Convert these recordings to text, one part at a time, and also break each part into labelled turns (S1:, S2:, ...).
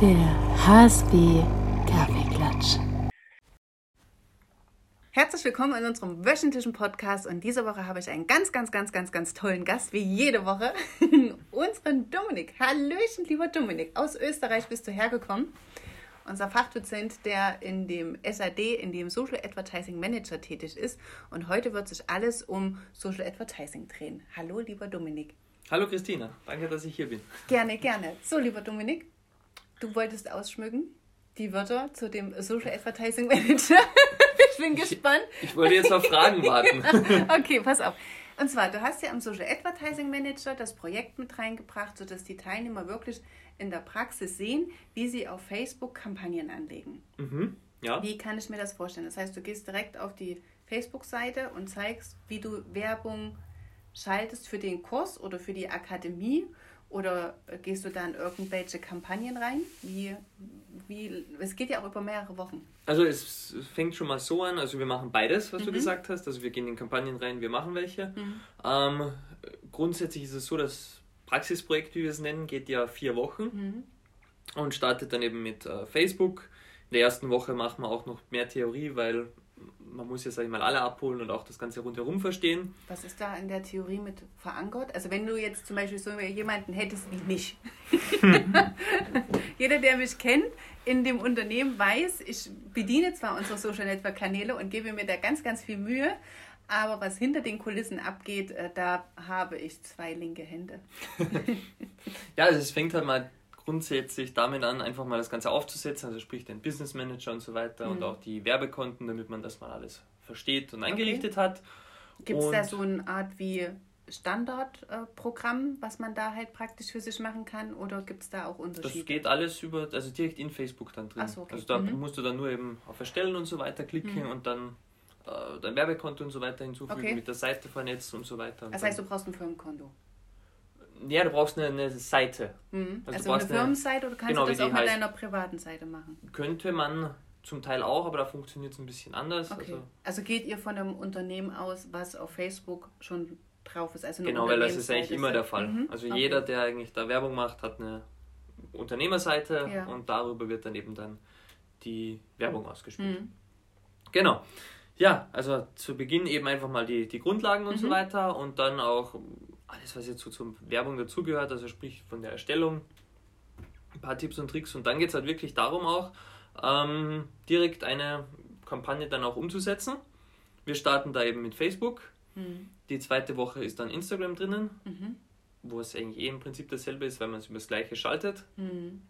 S1: Der HSB Kaffeeklatsch.
S2: Herzlich willkommen in unserem wöchentlichen Podcast und diese Woche habe ich einen ganz, ganz, ganz, ganz, ganz tollen Gast, wie jede Woche, unseren Dominik. Hallöchen, lieber Dominik. Aus Österreich bist du hergekommen. Unser Fachdozent, der in dem SAD, in dem Social Advertising Manager tätig ist. Und heute wird sich alles um Social Advertising drehen. Hallo, lieber Dominik.
S3: Hallo Christina, danke, dass ich hier bin.
S2: Gerne, gerne. So, lieber Dominik, du wolltest ausschmücken die Wörter zu dem Social Advertising Manager. ich bin gespannt.
S3: Ich, ich wollte jetzt auf Fragen warten.
S2: okay, pass auf. Und zwar, du hast ja am Social Advertising Manager das Projekt mit reingebracht, sodass die Teilnehmer wirklich in der Praxis sehen, wie sie auf Facebook Kampagnen anlegen.
S3: Mhm, ja.
S2: Wie kann ich mir das vorstellen? Das heißt, du gehst direkt auf die Facebook-Seite und zeigst, wie du Werbung schaltest für den Kurs oder für die Akademie oder gehst du da in irgendwelche Kampagnen rein? Wie, wie, es geht ja auch über mehrere Wochen.
S3: Also es fängt schon mal so an, also wir machen beides, was mhm. du gesagt hast. Also wir gehen in Kampagnen rein, wir machen welche. Mhm. Ähm, grundsätzlich ist es so, das Praxisprojekt, wie wir es nennen, geht ja vier Wochen mhm. und startet dann eben mit äh, Facebook. In der ersten Woche machen wir auch noch mehr Theorie, weil man muss ja, sag ich mal, alle abholen und auch das Ganze rundherum verstehen.
S2: Was ist da in der Theorie mit verankert? Also wenn du jetzt zum Beispiel so jemanden hättest wie mich. Jeder, der mich kennt in dem Unternehmen, weiß, ich bediene zwar unsere Social Network Kanäle und gebe mir da ganz, ganz viel Mühe, aber was hinter den Kulissen abgeht, äh, da habe ich zwei linke Hände.
S3: ja, also es fängt halt mal grundsätzlich damit an, einfach mal das Ganze aufzusetzen, also sprich den Business Manager und so weiter mhm. und auch die Werbekonten, damit man das mal alles versteht und eingerichtet okay. hat.
S2: Gibt es da so eine Art wie Standardprogramm, was man da halt praktisch für sich machen kann oder gibt es da auch Unterschiede?
S3: Das geht alles über, also direkt in Facebook dann drin. So, okay. Also da mhm. musst du dann nur eben auf Erstellen und so weiter klicken mhm. und dann äh, dein Werbekonto und so weiter hinzufügen, okay. mit der Seite vernetzt und so weiter.
S2: Das heißt, du brauchst ein Firmenkonto?
S3: Ja, du brauchst eine, eine Seite.
S2: Mhm. Also, also eine Firmenseite oder kannst genau, du das auch mit deiner privaten Seite machen?
S3: Könnte man zum Teil auch, aber da funktioniert es ein bisschen anders.
S2: Okay. Also, also geht ihr von einem Unternehmen aus, was auf Facebook schon drauf ist? Also
S3: genau, weil das ist eigentlich immer der Fall. Mhm. Also okay. jeder, der eigentlich da Werbung macht, hat eine Unternehmerseite ja. und darüber wird dann eben dann die Werbung ausgespielt. Mhm. Genau. Ja, also zu Beginn eben einfach mal die, die Grundlagen und mhm. so weiter und dann auch alles, was jetzt so zur Werbung dazugehört, also sprich von der Erstellung, ein paar Tipps und Tricks und dann geht es halt wirklich darum auch, ähm, direkt eine Kampagne dann auch umzusetzen. Wir starten da eben mit Facebook. Mhm. Die zweite Woche ist dann Instagram drinnen, mhm. wo es eigentlich eh im Prinzip dasselbe ist, weil man es über das gleiche schaltet. Mhm.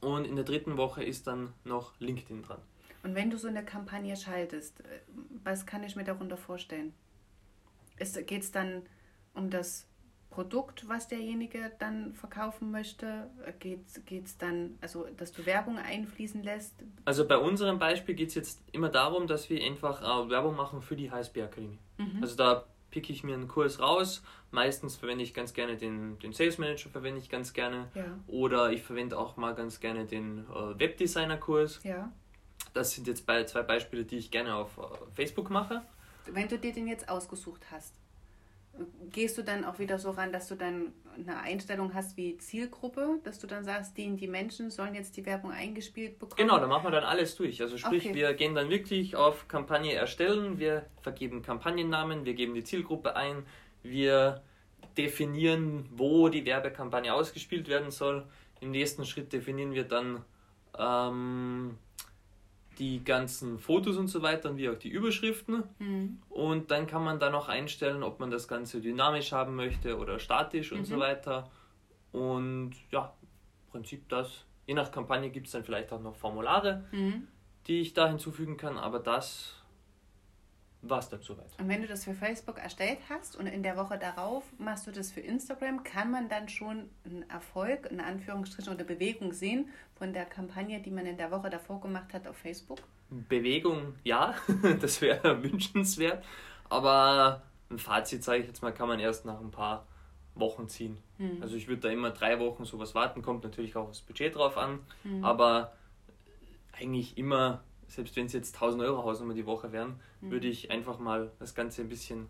S3: Und in der dritten Woche ist dann noch LinkedIn dran.
S2: Und wenn du so eine Kampagne schaltest, äh, was kann ich mir darunter vorstellen? Geht es dann um das Produkt, was derjenige dann verkaufen möchte? Geht es dann, also dass du Werbung einfließen lässt?
S3: Also bei unserem Beispiel geht es jetzt immer darum, dass wir einfach äh, Werbung machen für die HSB Akademie. Mhm. Also da picke ich mir einen Kurs raus. Meistens verwende ich ganz gerne den, den Sales Manager, verwende ich ganz gerne. Ja. Oder ich verwende auch mal ganz gerne den äh, Webdesigner-Kurs. Ja. Das sind jetzt zwei Beispiele, die ich gerne auf äh, Facebook mache.
S2: Wenn du dir den jetzt ausgesucht hast, gehst du dann auch wieder so ran, dass du dann eine Einstellung hast wie Zielgruppe, dass du dann sagst, die, die Menschen sollen jetzt die Werbung eingespielt bekommen?
S3: Genau, da machen wir dann alles durch. Also sprich, okay. wir gehen dann wirklich auf Kampagne erstellen, wir vergeben Kampagnennamen, wir geben die Zielgruppe ein, wir definieren, wo die Werbekampagne ausgespielt werden soll. Im nächsten Schritt definieren wir dann ähm, die ganzen Fotos und so weiter und wie auch die Überschriften. Mhm. Und dann kann man da noch einstellen, ob man das Ganze dynamisch haben möchte oder statisch und mhm. so weiter. Und ja, im Prinzip das. Je nach Kampagne gibt es dann vielleicht auch noch Formulare, mhm. die ich da hinzufügen kann, aber das war es dann soweit.
S2: Und wenn du das für Facebook erstellt hast und in der Woche darauf machst du das für Instagram, kann man dann schon einen Erfolg, in Anführungsstrichen, oder Bewegung sehen von der Kampagne, die man in der Woche davor gemacht hat auf Facebook?
S3: Bewegung, ja, das wäre wünschenswert. Aber ein Fazit, sage ich jetzt mal, kann man erst nach ein paar Wochen ziehen. Hm. Also ich würde da immer drei Wochen sowas warten, kommt natürlich auch das Budget drauf an, hm. aber eigentlich immer selbst wenn es jetzt 1000 Euro Hausnummer die Woche wären, mhm. würde ich einfach mal das Ganze ein bisschen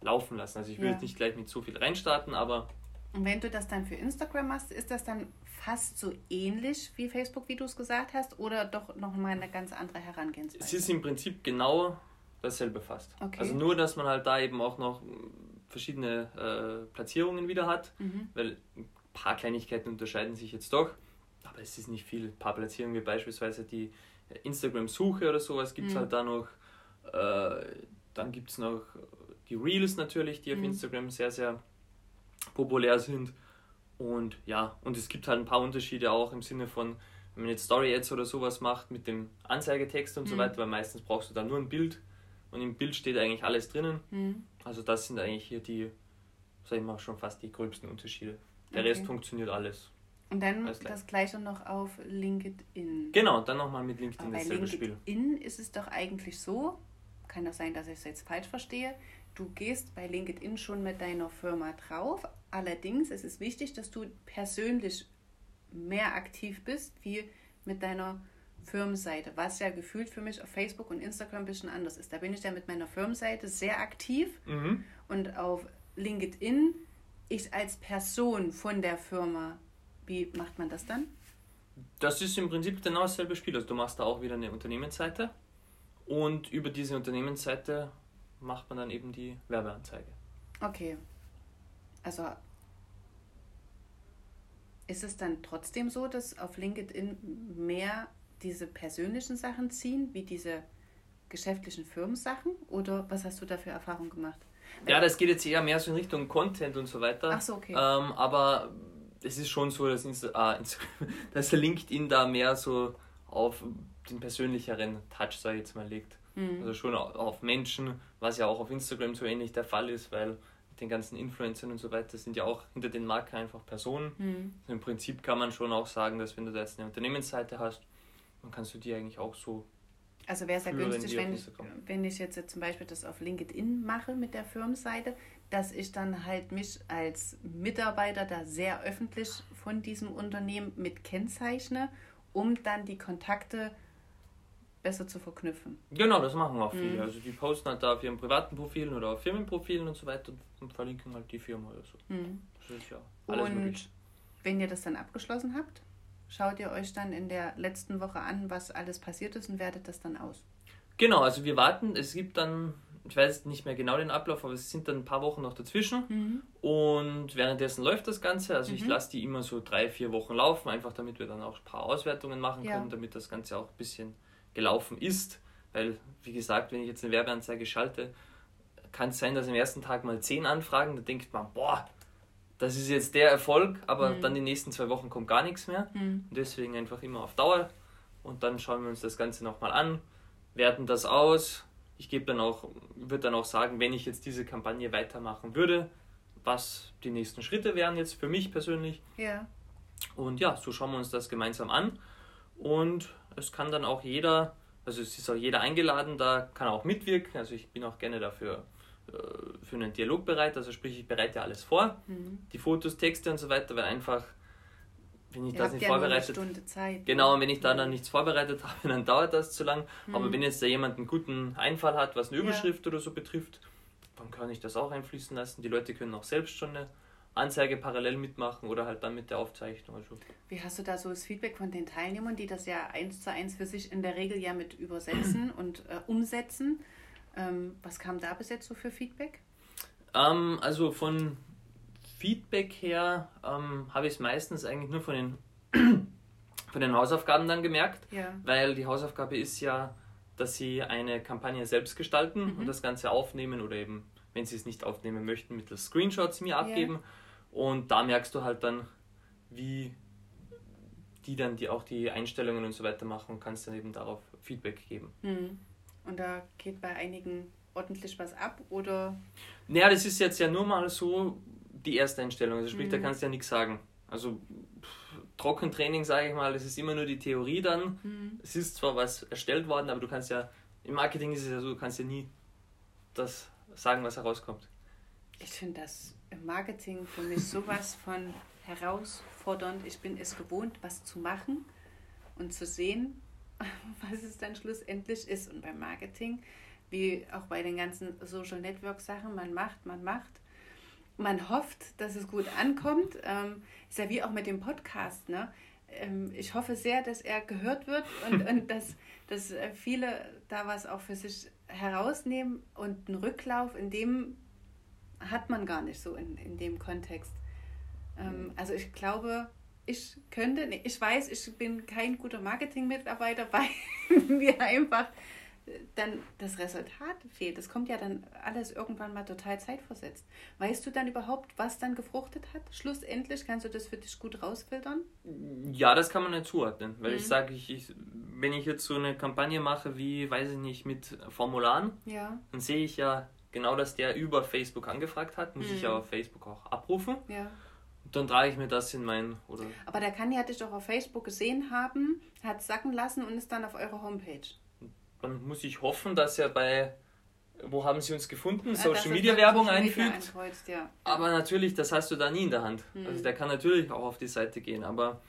S3: laufen lassen. Also ich würde ja. nicht gleich mit so viel reinstarten, aber
S2: Und wenn du das dann für Instagram machst, ist das dann fast so ähnlich wie Facebook, wie du es gesagt hast, oder doch nochmal eine ganz andere Herangehensweise?
S3: Es ist im Prinzip genau dasselbe fast. Okay. Also nur, dass man halt da eben auch noch verschiedene äh, Platzierungen wieder hat, mhm. weil ein paar Kleinigkeiten unterscheiden sich jetzt doch, aber es ist nicht viel. Ein paar Platzierungen wie beispielsweise die Instagram-Suche oder sowas gibt es mhm. halt da noch. Äh, dann gibt es noch die Reels natürlich, die auf mhm. Instagram sehr, sehr populär sind. Und ja, und es gibt halt ein paar Unterschiede auch im Sinne von, wenn man jetzt Story-Ads oder sowas macht mit dem Anzeigetext und mhm. so weiter, weil meistens brauchst du da nur ein Bild und im Bild steht eigentlich alles drinnen. Mhm. Also das sind eigentlich hier die, sag ich mal, schon fast die gröbsten Unterschiede. Der okay. Rest funktioniert alles.
S2: Und dann das gleiche noch auf LinkedIn.
S3: Genau, dann nochmal mit LinkedIn
S2: Aber dasselbe Spiel. Bei LinkedIn ist es doch eigentlich so, kann auch sein, dass ich es jetzt falsch verstehe, du gehst bei LinkedIn schon mit deiner Firma drauf. Allerdings ist es wichtig, dass du persönlich mehr aktiv bist wie mit deiner Firmenseite, was ja gefühlt für mich auf Facebook und Instagram ein bisschen anders ist. Da bin ich ja mit meiner Firmenseite sehr aktiv mhm. und auf LinkedIn ich als Person von der Firma. Wie macht man das dann?
S3: Das ist im Prinzip genau dasselbe Spiel. Also du machst da auch wieder eine Unternehmensseite und über diese Unternehmensseite macht man dann eben die Werbeanzeige.
S2: Okay. Also ist es dann trotzdem so, dass auf LinkedIn mehr diese persönlichen Sachen ziehen, wie diese geschäftlichen Firmensachen? Oder was hast du da für Erfahrungen gemacht?
S3: Ja, das geht jetzt eher mehr so in Richtung Content und so weiter.
S2: Ach so, okay.
S3: Ähm, aber es ist schon so, dass, Insta äh, dass LinkedIn da mehr so auf den persönlicheren Touch, sag ich jetzt mal, legt. Mhm. Also schon auf Menschen, was ja auch auf Instagram so ähnlich der Fall ist, weil den ganzen Influencern und so weiter sind ja auch hinter den Marken einfach Personen. Mhm. Also Im Prinzip kann man schon auch sagen, dass wenn du da jetzt eine Unternehmensseite hast, dann kannst du die eigentlich auch so.
S2: Also wäre es ja günstig, wenn ich, wenn ich jetzt zum Beispiel das auf LinkedIn mache mit der Firmenseite, dass ich dann halt mich als Mitarbeiter da sehr öffentlich von diesem Unternehmen mit kennzeichne, um dann die Kontakte besser zu verknüpfen.
S3: Genau, das machen auch viele. Mhm. Also die posten halt da auf ihren privaten Profilen oder auf Firmenprofilen und so weiter und verlinken halt die Firma oder so. Mhm. Das ist ja
S2: alles und möglich. wenn ihr das dann abgeschlossen habt, schaut ihr euch dann in der letzten Woche an, was alles passiert ist und wertet das dann aus.
S3: Genau, also wir warten, es gibt dann, ich weiß nicht mehr genau den Ablauf, aber es sind dann ein paar Wochen noch dazwischen mhm. und währenddessen läuft das Ganze. Also mhm. ich lasse die immer so drei, vier Wochen laufen, einfach damit wir dann auch ein paar Auswertungen machen können, ja. damit das Ganze auch ein bisschen gelaufen ist. Weil, wie gesagt, wenn ich jetzt eine Werbeanzeige schalte, kann es sein, dass im ersten Tag mal zehn Anfragen, da denkt man, boah, das ist jetzt der Erfolg, aber mhm. dann die nächsten zwei Wochen kommt gar nichts mehr. Mhm. deswegen einfach immer auf Dauer. Und dann schauen wir uns das Ganze nochmal an, werten das aus. Ich gebe dann auch, würde dann auch sagen, wenn ich jetzt diese Kampagne weitermachen würde, was die nächsten Schritte wären jetzt für mich persönlich. Ja. Und ja, so schauen wir uns das gemeinsam an. Und es kann dann auch jeder, also es ist auch jeder eingeladen, da kann auch mitwirken. Also ich bin auch gerne dafür äh, für einen Dialog bereit, also sprich, ich bereite alles vor, mhm. die Fotos, Texte und so weiter, weil einfach, wenn ich Ihr das nicht ja vorbereitet Stunde Zeit. Genau, und wenn ich da dann nichts vorbereitet habe, dann dauert das zu lang. Mhm. Aber wenn jetzt da jemand einen guten Einfall hat, was eine Überschrift ja. oder so betrifft, dann kann ich das auch einfließen lassen. Die Leute können auch selbst schon eine Anzeige parallel mitmachen oder halt dann mit der Aufzeichnung. Also.
S2: Wie hast du da so das Feedback von den Teilnehmern, die das ja eins zu eins für sich in der Regel ja mit übersetzen und äh, umsetzen? Ähm, was kam da bis jetzt so für Feedback?
S3: Ähm, also von Feedback her ähm, habe ich es meistens eigentlich nur von den, von den Hausaufgaben dann gemerkt, ja. weil die Hausaufgabe ist ja, dass sie eine Kampagne selbst gestalten mhm. und das Ganze aufnehmen oder eben, wenn sie es nicht aufnehmen möchten, mittels Screenshots mir abgeben. Ja und da merkst du halt dann, wie die dann die auch die Einstellungen und so weiter machen und kannst dann eben darauf Feedback geben.
S2: Mhm. Und da geht bei einigen ordentlich was ab oder?
S3: Naja, das ist jetzt ja nur mal so die erste Einstellung. Also sprich, mhm. da kannst du ja nichts sagen. Also Trockentraining, sage ich mal, das ist immer nur die Theorie dann. Mhm. Es ist zwar was erstellt worden, aber du kannst ja, im Marketing ist es ja so, du kannst ja nie das sagen, was herauskommt.
S2: Ich finde das im Marketing für mich sowas von herausfordernd. Ich bin es gewohnt, was zu machen und zu sehen, was es dann schlussendlich ist. Und beim Marketing, wie auch bei den ganzen Social Network Sachen, man macht, man macht. Man hofft, dass es gut ankommt. Ähm, ist ja wie auch mit dem Podcast. Ne? Ähm, ich hoffe sehr, dass er gehört wird und, und dass, dass äh, viele da was auch für sich herausnehmen und einen Rücklauf in dem hat man gar nicht so in, in dem Kontext. Ähm, also ich glaube, ich könnte, nee, ich weiß, ich bin kein guter Marketing-Mitarbeiter, weil mir einfach dann das Resultat fehlt. Das kommt ja dann alles irgendwann mal total zeitversetzt. Weißt du dann überhaupt, was dann gefruchtet hat? Schlussendlich kannst du das für dich gut rausfiltern?
S3: Ja, das kann man nicht zuordnen, weil mhm. ich sage, ich, ich, wenn ich jetzt so eine Kampagne mache wie, weiß ich nicht, mit Formularen, ja. dann sehe ich ja genau, dass der über Facebook angefragt hat, muss mhm. ich ja auf Facebook auch abrufen. Ja. Dann trage ich mir das in mein. Oder
S2: Aber der kann ja dich doch auf Facebook gesehen haben, hat sacken lassen und ist dann auf eurer Homepage
S3: dann muss ich hoffen, dass er bei wo haben sie uns gefunden, ja, Social Media Werbung einfügt. Ja. Aber natürlich, das hast du da nie in der Hand. Mhm. Also der kann natürlich auch auf die Seite gehen, aber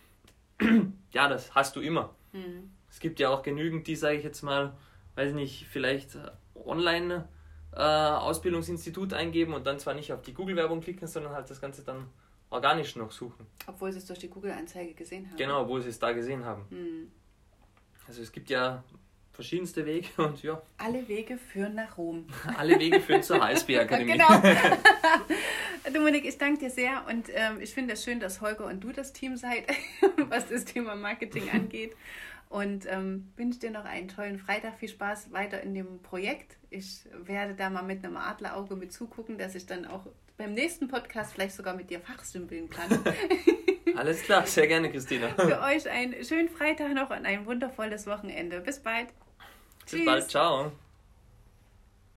S3: ja, das hast du immer. Mhm. Es gibt ja auch genügend, die, sage ich jetzt mal, weiß nicht, vielleicht online äh, Ausbildungsinstitut eingeben und dann zwar nicht auf die Google-Werbung klicken, sondern halt das Ganze dann organisch noch suchen.
S2: Obwohl sie es durch die Google-Anzeige gesehen haben.
S3: Genau, obwohl sie es da gesehen haben. Mhm. Also es gibt ja verschiedenste Wege und ja.
S2: Alle Wege führen nach Rom.
S3: Alle Wege führen zur Eisbärakademie. genau.
S2: Dominik, ich danke dir sehr und ähm, ich finde es schön, dass Holger und du das Team seid, was das Thema Marketing angeht. Und ähm, wünsche dir noch einen tollen Freitag. Viel Spaß weiter in dem Projekt. Ich werde da mal mit einem Adlerauge mit zugucken, dass ich dann auch beim nächsten Podcast vielleicht sogar mit dir fachsimpeln kann.
S3: Alles klar, sehr gerne, Christina.
S2: Für euch einen schönen Freitag noch und ein wundervolles Wochenende. Bis bald.
S3: Bis bald, ciao.